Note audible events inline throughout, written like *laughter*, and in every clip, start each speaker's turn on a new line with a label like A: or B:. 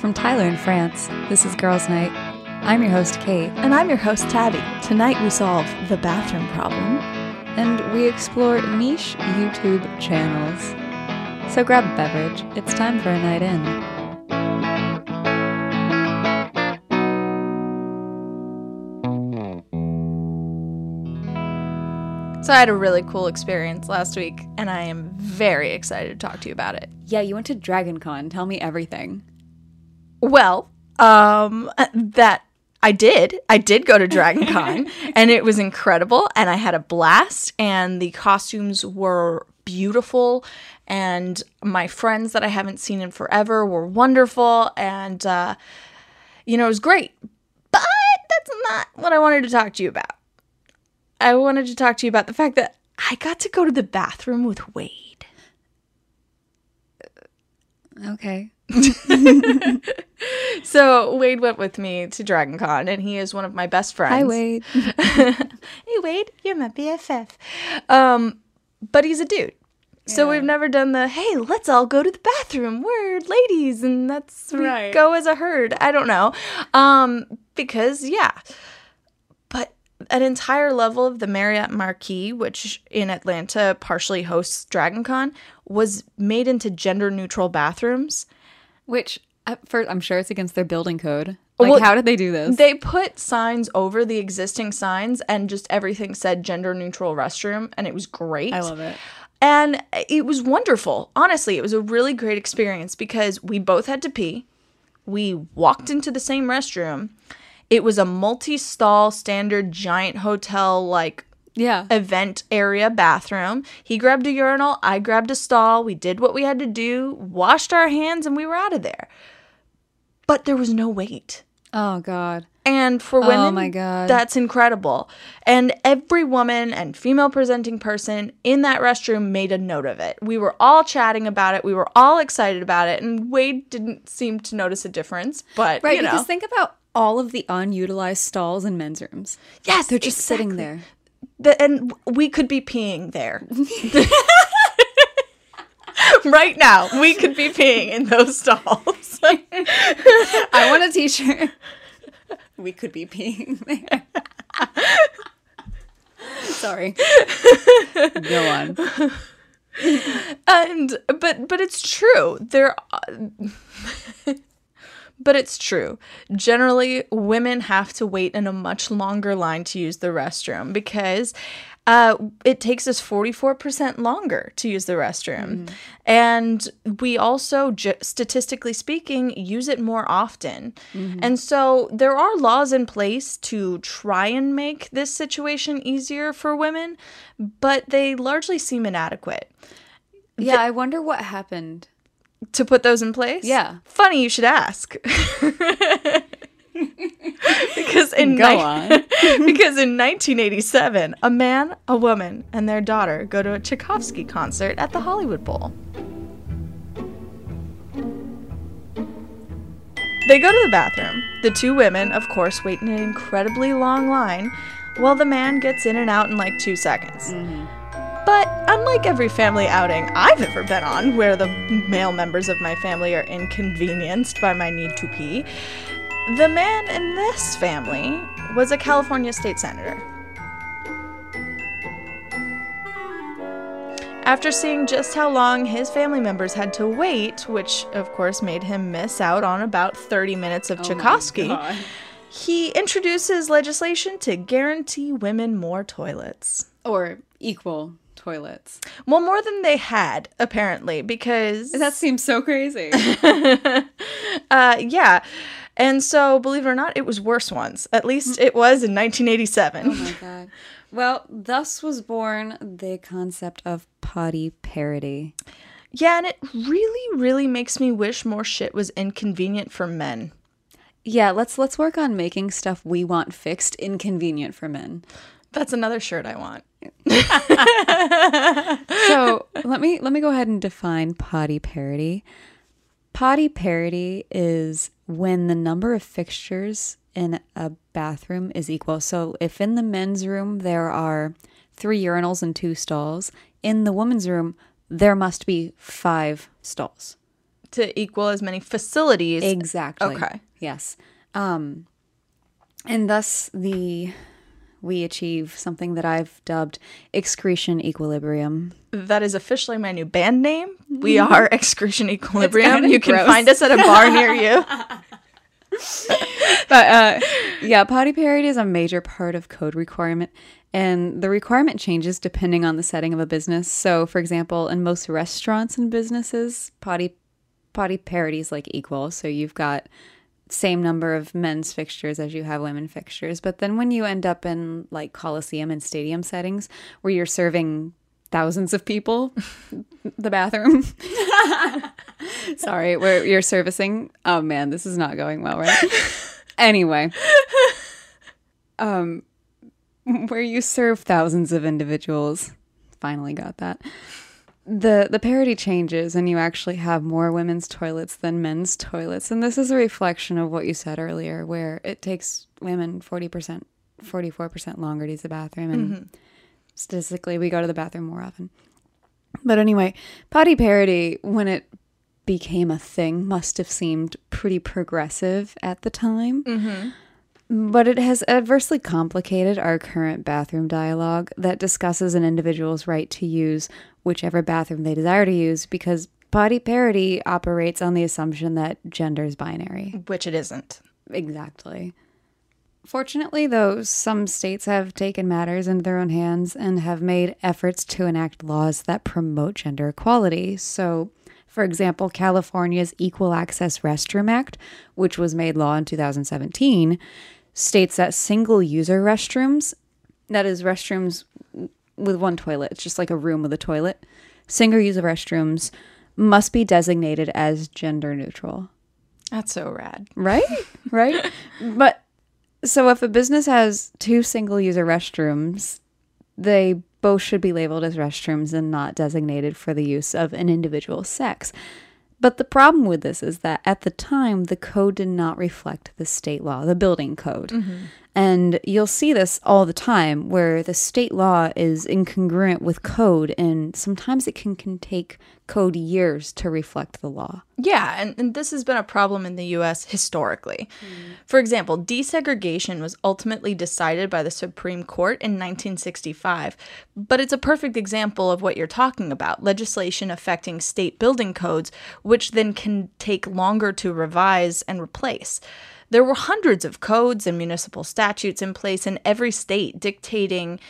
A: From Tyler in Frantz, this is Girls Night. I'm your host, Kate,
B: And I'm your host, Tabby. Tonight we solve the bathroom problem.
A: and we explore niche YouTube channels. So grab a beverage, it's time for a night in.
B: So I had a really cool experience last week, and I am very excited to talk to you about it.
A: Yeah, you went to Dragon Con. Tell me everything.
B: Well, um, that I did. I did go to Dragon *laughs* Con, and it was incredible, and I had a blast, and the costumes were beautiful, and my friends that I haven't seen in forever were wonderful, and uh, you know, it was great. But that's not what I wanted to talk to you about. I wanted to talk to you about the fact that I got to go to the bathroom with Wade.
A: Okay. *laughs*
B: So Wade went with me to Dragon Con, and he is one of my best friends.
A: Hi, Wade. *laughs*
B: hey Wade, you're my BFF. Um, but he's a dude. So
A: Yeah.
B: we've never done the hey, let's all go to the bathroom. We're ladies, and that's we
A: Right.
B: go as a herd. I don't know, um, because yeah. But an entire level of the Marriott Marquis, which in Atlanta partially hosts Dragon Con, was made into gender neutral bathrooms.
A: Which, at first, I'm sure it's against their building code. Like,
B: Well,
A: how did they do this?
B: They put signs over the existing signs, and just everything said gender neutral restroom, and it was great.
A: I love it.
B: And it was wonderful. Honestly, it was a really great experience because we both had to pee. We walked into the same restroom. It was a multi stall, standard, giant hotel like
A: Yeah.
B: event area bathroom. He grabbed a urinal, I grabbed a stall. We did what we had to do, washed our hands, and we were out of there. But there was no wait.
A: Oh, God.
B: And for oh, women,
A: Oh my God.
B: that's incredible. And every woman and female presenting person in that restroom made a note of it. We were all chatting about it. We were all excited about it. And Wade didn't seem to notice a difference, but
A: Right,
B: you know,
A: because think about all of the unutilized stalls in men's rooms.
B: yes,
A: They're just sitting there.
B: The, and we could be peeing there. *laughs* right now, we could be peeing in those stalls. *laughs*
A: I want a t-shirt. we could be peeing there. Sorry. Go on.
B: and but but it's true there uh, but it's true generally women have to wait in a much longer line to use the restroom because uh, it takes us 44% longer to use the restroom. And we also, j- statistically speaking, use it more often. And so there are laws in place to try and make this situation easier for women, but they largely seem inadequate.
A: Yeah, I wonder what happened.
B: To put those in place?
A: Yeah.
B: Funny you should ask. *laughs* because in
A: Go
B: ni-
A: on. *laughs*
B: because in 1987, a man, a woman, and their daughter go to a Tchaikovsky concert at the Hollywood Bowl. They go to the bathroom. The two women, of course, wait in an incredibly long line, while the man gets in and out in like two seconds. Mm-hmm. But unlike every family outing I've ever been on, where the male members of my family are inconvenienced by my need to pee, the man in this family was a California state senator. After seeing just how long his family members had to wait, which of course made him miss out on about 30 minutes of oh Tchaikovsky, he introduces legislation to guarantee women more toilets.
A: Or equal toilets.
B: Well, more than they had, apparently, because
A: That seems so crazy. *laughs*
B: uh, yeah. And so, believe it or not, it was worse once. At least it was in 1987.
A: oh my god. Well, thus was born the concept of potty parity.
B: yeah, and it really, really makes me wish more shit was inconvenient for men.
A: Yeah, let's let's work on making stuff we want fixed inconvenient for men.
B: That's another shirt I want. *laughs*
A: So *laughs* let me let me go ahead and define potty parity. Potty parity is when the number of fixtures in a bathroom is equal. So if in the men's room there are three urinals and two stalls, in the women's room there must be five stalls.
B: to equal as many facilities.
A: Exactly.
B: Okay.
A: Yes. Um, and thus the we achieve something that I've dubbed excretion equilibrium.
B: that is officially my new band name. We are Excretion Equilibrium. You can
A: gross.
B: find us at a bar near *laughs* you. *laughs*
A: But uh, yeah, potty parity is a major part of code requirement, and the requirement changes depending on the setting of a business. So, for example, in most restaurants and businesses, potty potty parity is like equal. So you've got same number of men's fixtures as you have women fixtures. But then when you end up in like coliseum and stadium settings where you're serving thousands of people, *laughs* the bathroom. *laughs* Sorry, where you're servicing. Oh man, this is not going well, right? *laughs* anyway, um, where you serve thousands of individuals. Finally got that. The the parity changes and you actually have more women's toilets than men's toilets. And this is a reflection of what you said earlier, where it takes women forty percent, forty four percent longer to use the bathroom and mm-hmm. statistically we go to the bathroom more often. But anyway, potty parity, when it became a thing, must have seemed pretty progressive at the time. Mm-hmm. But it has adversely complicated our current bathroom dialogue that discusses an individual's right to use whichever bathroom they desire to use because potty parity operates on the assumption that gender is binary.
B: Which it isn't.
A: Exactly. Fortunately, though, some states have taken matters into their own hands and have made efforts to enact laws that promote gender equality. So, for example, California's Equal Access Restroom Act, which was made law in 2017, states that single user restrooms, that is, restrooms with one toilet, it's just like a room with a toilet, single user restrooms must be designated as gender neutral.
B: That's so rad.
A: Right? *laughs* right? But so if a business has two single user restrooms, they both should be labeled as restrooms and not designated for the use of an individual sex. But the problem with this is that at the time, the code did not reflect the state law, the building code. Mm-hmm. And you'll see this all the time where the state law is incongruent with code, and sometimes it can, can take code years to reflect the law.
B: Yeah, and, and this has been a problem in the US historically. Hmm. For example, desegregation was ultimately decided by the Supreme Court in 1965, but it's a perfect example of what you're talking about legislation affecting state building codes, which then can take longer to revise and replace. There were hundreds of codes and municipal statutes in place in every state dictating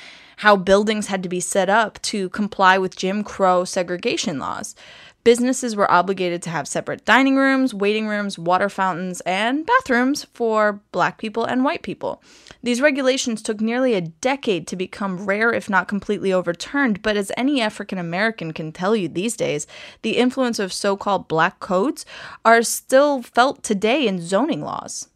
B: how buildings had to be set up to comply with Jim Crow segregation laws. Businesses were obligated to have separate dining rooms, waiting rooms, water fountains, and bathrooms for black people and white people. These regulations took nearly a decade to become rare, if not completely overturned, but as any African American can tell you these days, the influence of so called black codes are still felt today in zoning laws.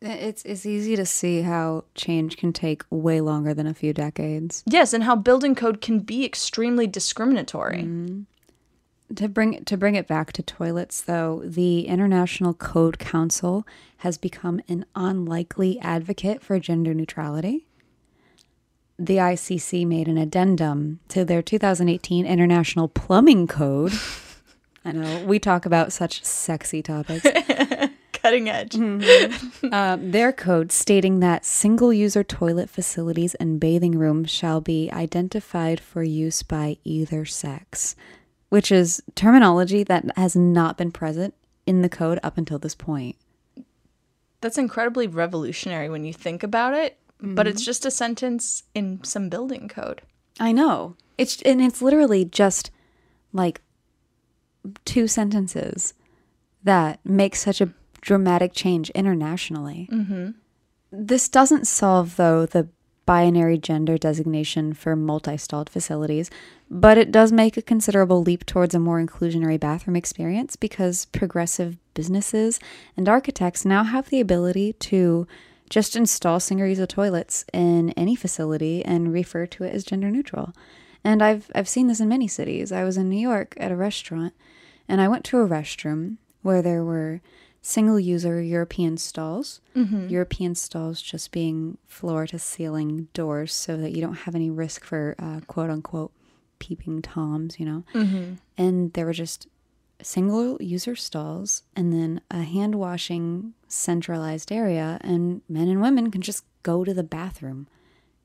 A: It's, it's easy to see how change can take way longer than a few decades.
B: Yes, and how building code can be extremely discriminatory. Mm-hmm.
A: To bring to bring it back to toilets, though, the International Code Council has become an unlikely advocate for gender neutrality. The ICC made an addendum to their 2018 International Plumbing Code. *laughs* I know we talk about such sexy topics. *laughs*
B: Cutting edge.
A: Um, *laughs* their code stating that single user toilet facilities and bathing rooms shall be identified for use by either sex, which is terminology that has not been present in the code up until this point.
B: That's incredibly revolutionary when you think about it, but it's just a sentence in some building code.
A: I know. It's and it's literally just like two sentences that make such a dramatic change internationally. Mm-hmm. This doesn't solve, though, the binary gender designation for multi stalled facilities, but it does make a considerable leap towards a more inclusionary bathroom experience because progressive businesses and architects now have the ability to just install single user toilets in any facility and refer to it as gender neutral. And I've I've seen this in many cities. I was in New York at a restaurant and I went to a restroom where there were single user European stalls. European stalls just being floor to ceiling doors so that you don't have any risk for uh, quote unquote peeping toms, you know. And there were just single user stalls and then a hand washing centralized area, and men and women can just go to the bathroom.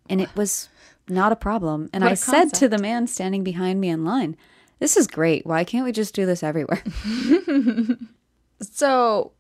A: And it was not a problem. And
B: What
A: I said to the man standing behind me in line, This is great. Why can't we just do this everywhere? *laughs*
B: So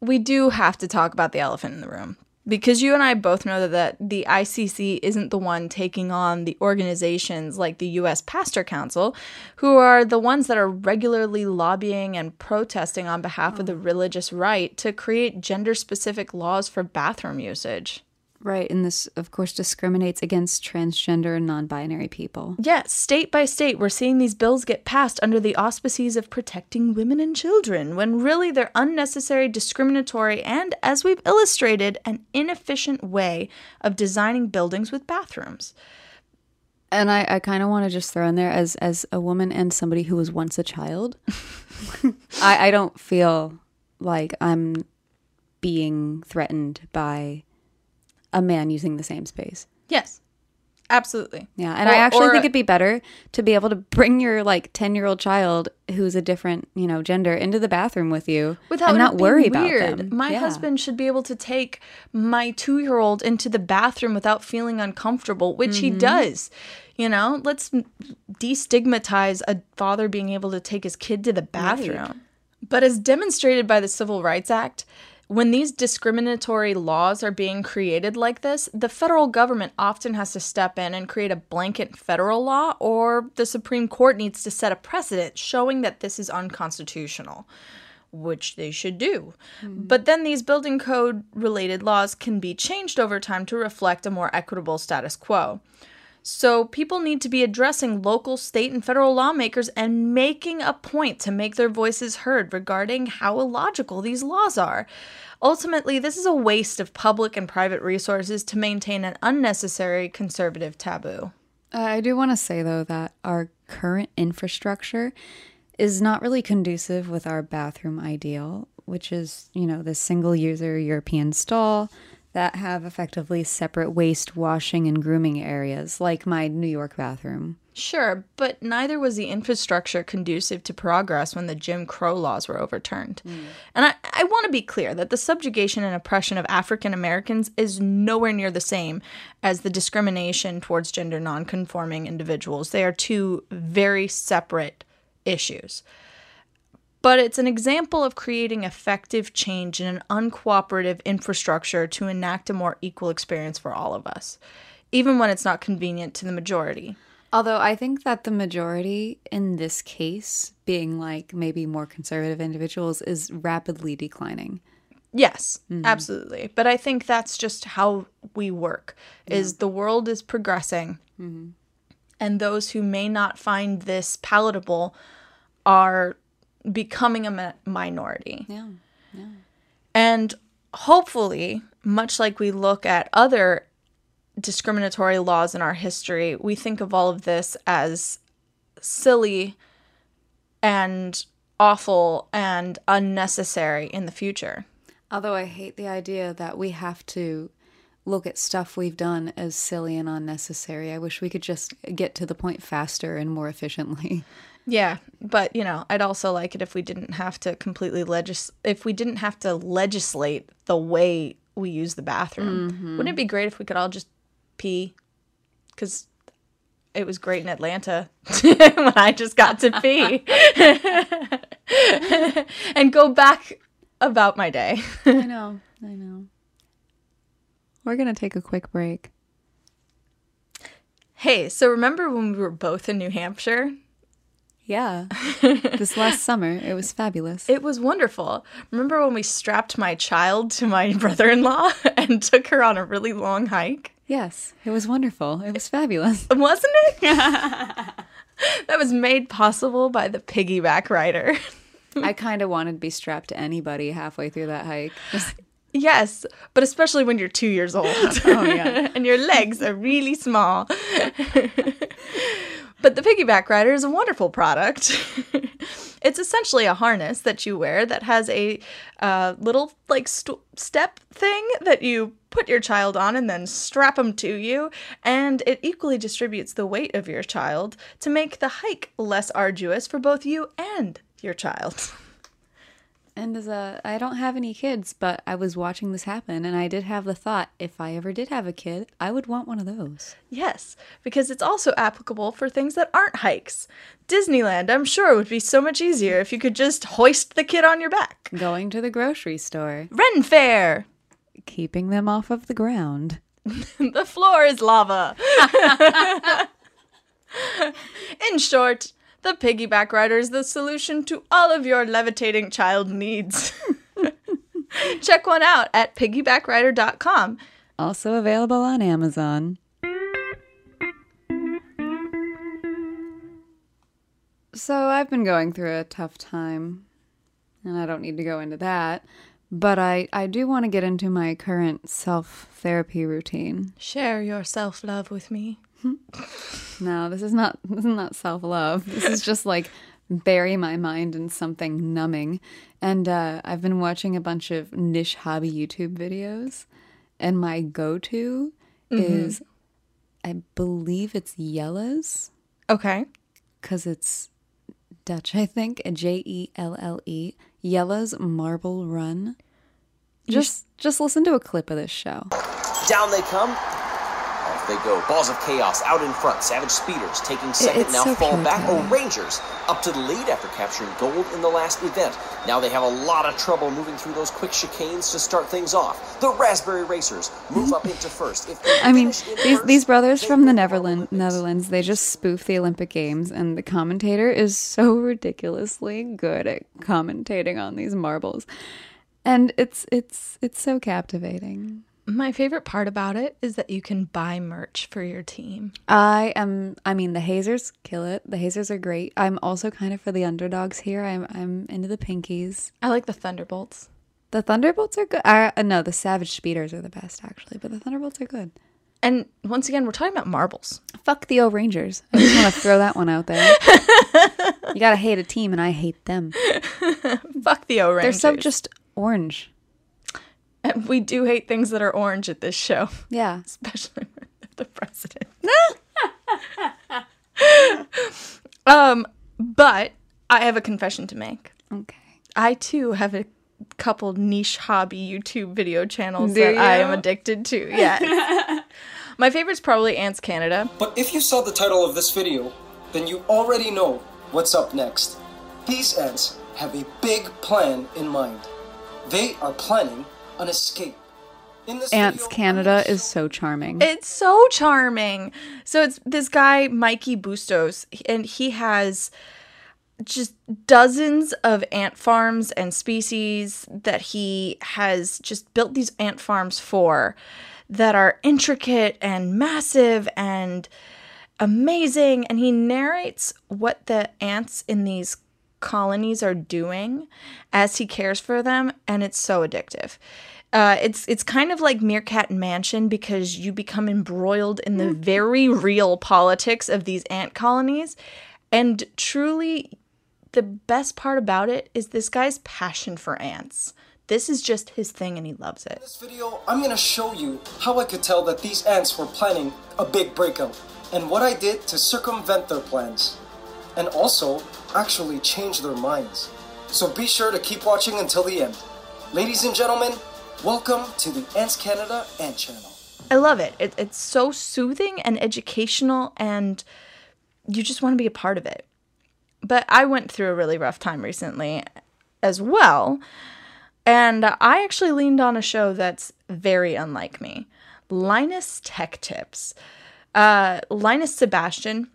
B: we do have to talk about the elephant in the room because you and I both know that, the ICC isn't the one taking on the organizations like the US Pastor Council, who are the ones that are regularly lobbying and protesting on behalf of the oh. religious right to create gender specific laws for bathroom usage.
A: Right. And this, of course, discriminates against transgender and non binary people.
B: Yes, state by state, we're seeing these bills get passed under the auspices of protecting women and children, when really they're unnecessary, discriminatory, and, as we've illustrated, an inefficient way of designing buildings with bathrooms.
A: And I, I kind of want to just throw in there as as a woman and somebody who was once a child. *laughs* I, I don't feel like I'm being threatened by a man using the same space.
B: Yes, absolutely.
A: Yeah, and
B: Or-
A: I actually
B: or-
A: think it'd be better to be able to bring your like ten year old child who's a different you know gender into the bathroom with you
B: Without
A: and not worry about them.
B: My
A: Yeah.
B: husband should be able to take my two year old into the bathroom without feeling uncomfortable, which he
A: Mm-hmm.
B: does. You know, let's destigmatize a father being able to take his kid to the bathroom. But as demonstrated by the Civil Rights Act, when these discriminatory laws are being created like this, the federal government often has to step in and create a blanket federal law, or the Supreme Court needs to set a precedent showing that this is unconstitutional which they should do. Mm-hmm. But then these building code related laws can be changed over time to reflect a more equitable status quo. So people need to be addressing local, state, and federal lawmakers and making a point to make their voices heard regarding how illogical these laws are. Ultimately, this is a waste of public and private resources to maintain an unnecessary conservative taboo.
A: Uh, I do want to say, though, that our current infrastructure is not really conducive with our bathroom ideal, which is, you know, the single user European stall that have effectively separate waste, washing, and grooming areas, like my New York bathroom.
B: Sure, but neither was the infrastructure conducive to progress when the Jim Crow laws were overturned. Mm. And I, I want to be clear that the subjugation and oppression of African Americans is nowhere near the same as the discrimination towards gender nonconforming individuals. They are two very separate issues. But it's an example of creating effective change in an uncooperative infrastructure to enact a more equal experience for all of us, even when it's not convenient to the majority.
A: Although I think that the majority in this case, being like maybe more conservative individuals, is rapidly declining.
B: Yes, mm-hmm. absolutely. But I think that's just how we work. Is the world is progressing, mm-hmm. and those who may not find this palatable are becoming a mi- minority.
A: Yeah.
B: And hopefully, much like we look at other discriminatory laws in our history, we think of all of this as silly and awful and unnecessary in the future.
A: Although I hate the idea that we have to look at stuff we've done as silly and unnecessary. I wish we could just get to the point faster and more efficiently. *laughs*
B: Yeah, but you know, I'd also like it if we didn't have to completely legis if we didn't have to legislate the way we use the bathroom. Mm-hmm. Wouldn't it be great if we could all just pee? Because it was great in Atlanta *laughs* when I just got to pee *laughs* and go back about my day.
A: I *laughs* know. I know. We're going to take a quick break.
B: Hey, so remember when we were both in New Hampshire?
A: Yeah. *laughs* this last summer, it was fabulous.
B: It was wonderful. Remember when we strapped my child to my *laughs* brother in law *laughs* and took her on a really long hike?
A: yes, it was wonderful. It was fabulous.
B: Wasn't it? that was made possible by the piggyback rider.
A: I kind of wanted to be strapped to anybody halfway through that hike.
B: Yes, but especially when you're two years old.
A: Oh, yeah.
B: and your legs are really small. But the piggyback rider is a wonderful product. *laughs* it's essentially a harness that you wear that has a uh, little like st- step thing that you put your child on and then strap them to you and it equally distributes the weight of your child to make the hike less arduous for both you and your child. *laughs*
A: And as a, I don't have any kids, but I was watching this happen, and I did have the thought: if I ever did have a kid, I would want one of those.
B: Yes, because it's also applicable for things that aren't hikes. Disneyland, I'm sure, would be so much easier if you could just hoist the kid on your back.
A: Going to the grocery store,
B: Ren Fair,
A: keeping them off of the ground. *laughs*
B: the floor is lava. *laughs* *laughs* In short, the piggyback rider is the solution to all of your levitating child needs. *laughs* Check one out at piggybackrider.com.
A: Also available on Amazon. So I've been going through a tough time, and I don't need to go into that. But I, I do want to get into my current self therapy routine.
B: Share your self love with me. *laughs*
A: No, this is not this is not self love. This is just like bury my mind in something numbing. And uh, I've been watching a bunch of niche hobby YouTube videos, and my go to is, I believe it's Jelle's
B: Okay.
A: because it's Dutch. I think J E L L E Jelle's Marble Run. Just just listen to a clip of this show.
C: Down they come. Off they go. Balls of chaos out in front. Savage speeders taking second.
A: it's
C: now
A: so
C: fall back. Oh. Rangers up to the lead after capturing gold in the last event. Now they have a lot of trouble moving through those quick chicanes to start things off. The Raspberry Racers move up into first. If
A: I mean, these
C: first,
A: these brothers from the
C: win all
A: Netherlands,
C: Olympics.
A: Netherlands, they just spoof the Olympic Games, and the commentator is so ridiculously good at commentating on these marbles, and it's it's it's so captivating.
B: My favorite part about it is that you can buy merch for your team.
A: I am. I mean, the Hazers kill it. The Hazers are great. I'm also kind of for the underdogs here. I'm I'm into the Pinkies.
B: I like the Thunderbolts.
A: The Thunderbolts are good. Uh, no, the Savage Speeders are the best actually, but the Thunderbolts are good.
B: And once again, we're talking about marbles.
A: Fuck the O'rangers. I just want to throw that one out there. *laughs* You gotta hate a team, and I hate them.
B: Fuck the O'rangers.
A: They're so just orange.
B: And *laughs* we do hate things that are orange at this show,
A: Yeah. *laughs*
B: especially the president. *laughs* um, but I have a confession to make.
A: Okay.
B: I too have a couple niche hobby YouTube video channels
A: Do
B: that I am addicted to. Yeah. My favorite's probably Ants Canada.
D: But if you saw the title of this video, then you already know what's up next. These ants have a big plan in mind. They are planning an escape. In this
A: Ants
D: video,
A: Canada
D: I'm
A: is so charming.
B: It's so charming. So it's this guy, Mikey Bustos, and he has just dozens of ant farms and species that he has just built these ant farms for that are intricate and massive and amazing. And he narrates what the ants in these colonies are doing as he cares for them, and it's so addictive. Uh, it's it's kind of like Meerkat Mansion because you become embroiled in the very real politics of these ant colonies, and truly, the best part about it is this guy's passion for ants. This is just his thing, and he loves it.
D: In this video, I'm gonna show you how I could tell that these ants were planning a big breakout and what I did to circumvent their plans. And also, actually change their minds. So be sure to keep watching until the end. Ladies and gentlemen, welcome to the Ants Canada Ant Channel.
B: I love it. it. It's so soothing and educational, and you just want to be a part of it. But I went through a really rough time recently as well. And I actually leaned on a show that's very unlike me Linus Tech Tips. Uh, Linus Sebastian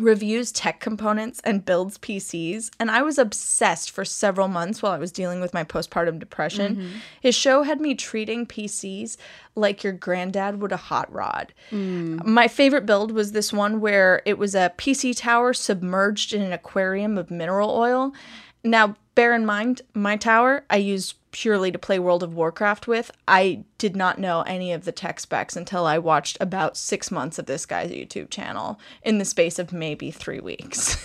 B: reviews tech components and builds PCs. And I was obsessed for several months while I was dealing with my postpartum depression. Mm-hmm. His show had me treating PCs like your granddad would a hot rod. Mm. My favorite build was this one where it was a PC tower submerged in an aquarium of mineral oil. Now, bear in mind, my tower I used purely to play World of Warcraft with. I did not know any of the tech specs until I watched about six months of this guy's YouTube channel in the space of maybe three weeks.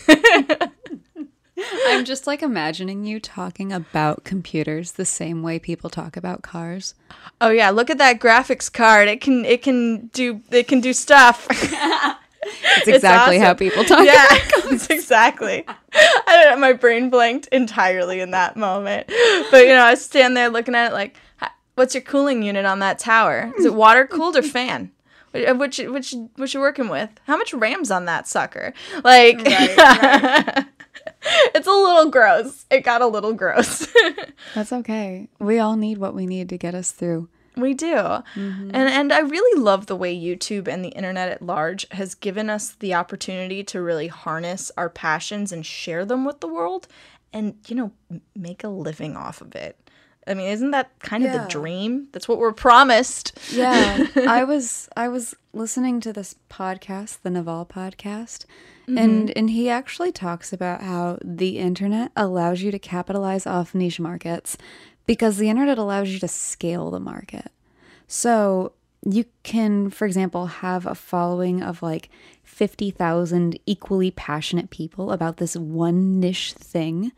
A: I'm just like imagining you talking about computers the same way people talk about cars.
B: oh yeah, look at that graphics card. It can it can do it can do stuff. *laughs*
A: It's exactly how
B: awesome.
A: people talk.
B: Yeah, *laughs* it's exactly. I don't know. My brain blanked entirely in that moment. But you know, I stand there looking at it like, "What's your cooling unit on that tower? Is it water cooled or *laughs* fan? Wh- Which which which you're working with? How much RAM's on that sucker? Like, *laughs* it's a little gross. It got a little gross.
A: That's okay. We all need what we need to get us through.
B: We do. Mm-hmm. And and I really love the way YouTube and the internet at large has given us the opportunity to really harness our passions and share them with the world and you know make a living off of it. I mean, isn't that kind of the dream? That's what we're promised.
A: Yeah, *laughs* I was I was listening to this podcast, the Naval podcast, and mm-hmm. and he actually talks about how the internet allows you to capitalize off niche markets because the internet allows you to scale the market. So you can, for example, have a following of like 50,000 equally passionate people about this one niche thing.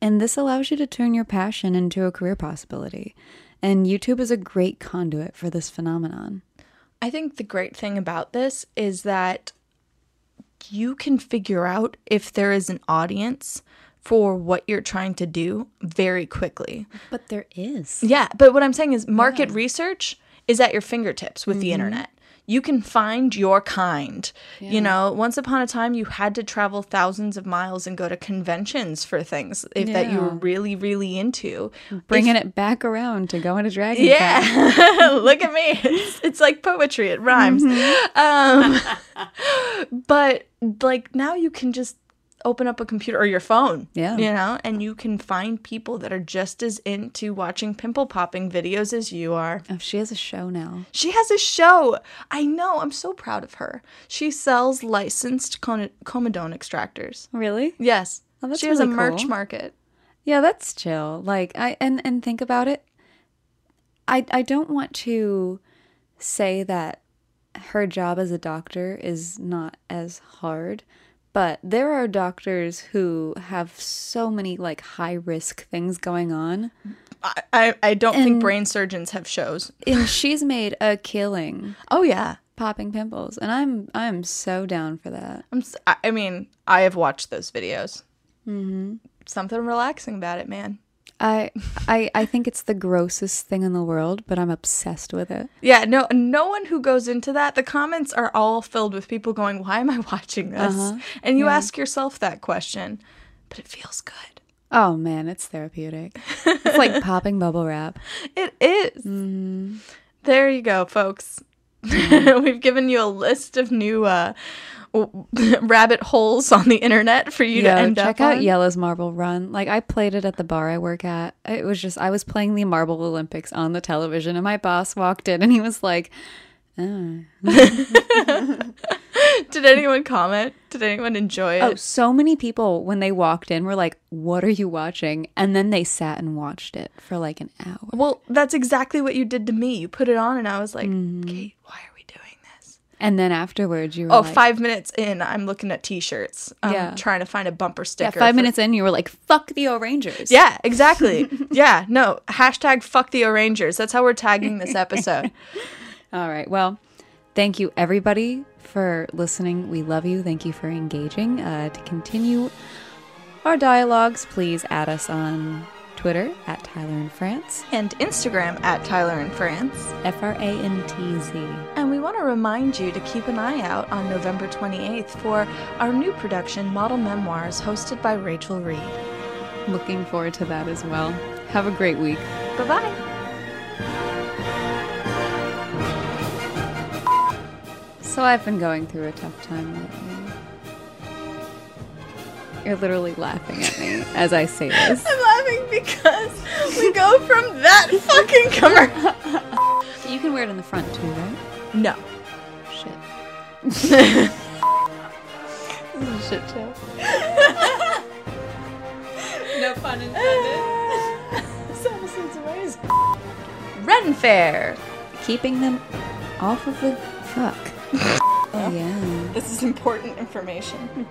A: And this allows you to turn your passion into a career possibility. And YouTube is a great conduit for this phenomenon.
B: I think the great thing about this is that you can figure out if there is an audience for what you're trying to do very quickly.
A: But there is.
B: Yeah, but what I'm saying is market research is at your fingertips with the internet. You can find your kind. You know, once upon a time you had to travel thousands of miles and go to conventions for things if that you were really really into.
A: Bringing it back around to going to Dragon
B: Yeah. *laughs* Look at me. It's, it's like poetry. It rhymes. Um, *laughs* but like now you can just open up a computer or your phone.
A: Yeah.
B: You know, and you can find people that are just as into watching pimple popping videos as you are.
A: Oh, she has a show now.
B: She has a show. I know. I'm so proud of her. She sells licensed con- comedone extractors.
A: Really?
B: Yes.
A: Oh,
B: she has a merch
A: cool.
B: market.
A: Yeah, that's chill. Like I and and think about it. I I don't want to say that her job as a doctor is not as hard, but there are doctors who have so many like high risk things going on.
B: I, I, I don't think brain surgeons have shows.
A: And *laughs* she's made a killing
B: Oh, yeah.
A: popping pimples, and I'm I'm so down for that.
B: I'm, I mean, I have watched those videos. Mm-hmm. Something relaxing about it, man.
A: I I I think it's the grossest thing in the world, but I'm obsessed with it.
B: Yeah, no, no one who goes into that. The comments are all filled with people going, "Why am I *laughs* watching this?"
A: Uh-huh.
B: And you ask yourself that question, but it feels good.
A: Oh man, it's therapeutic. It's like *laughs* popping bubble wrap.
B: It is.
A: Mm-hmm.
B: There you go, folks. *laughs* We've given you a list of new uh, *laughs* rabbit holes on the internet for you to end
A: check
B: up Check
A: out
B: on.
A: Jelle's Marble Run. Like I played it at the bar I work at. It was just I was playing the Marble Olympics on the television, and my boss walked in and he was like, "Oh, *laughs*
B: Did anyone comment? Did anyone enjoy it?
A: oh." So many people when they walked in were like, "What are you watching?" And then they sat and watched it for like an hour.
B: Well, that's exactly what you did to me. You put it on, and I was like,
A: Mm-hmm.
B: Kate, why are we?
A: And then afterwards, you were
B: Oh,
A: like,
B: five minutes in, I'm looking at T-shirts. I'm
A: Yeah.
B: trying to find a bumper sticker.
A: Yeah, five
B: for-
A: minutes in, you were like, "Fuck the O'rangers."
B: Yeah, exactly. *laughs* yeah, no. Hashtag fuck the O'Rangers. That's how we're tagging this *laughs* episode.
A: All right. Well, thank you everybody for listening. We love you. Thank you for engaging. Uh, to continue our dialogues, please add us on Twitter at Tyler in Frantz,
B: and Instagram at Tyler in Frantz.
A: F R A N T Z.
B: And we want to remind you to keep an eye out on November 28th for our new production, Model Memoirs, hosted by Rachel Reed.
A: Looking forward to that as well. Have a great week.
B: Bye bye.
A: So I've been going through a tough time lately. You're literally laughing at me as I say this. *laughs*
B: Laughing because we go from that fucking commercial. *laughs*
A: You can wear it in the front too, right?
B: No.
A: Shit. *laughs*
B: This is a shit show. *laughs*
A: No pun intended.
B: this episode's amazing. Ren Fair.
A: Keeping them off of the fuck. oh yeah.
B: This is important information.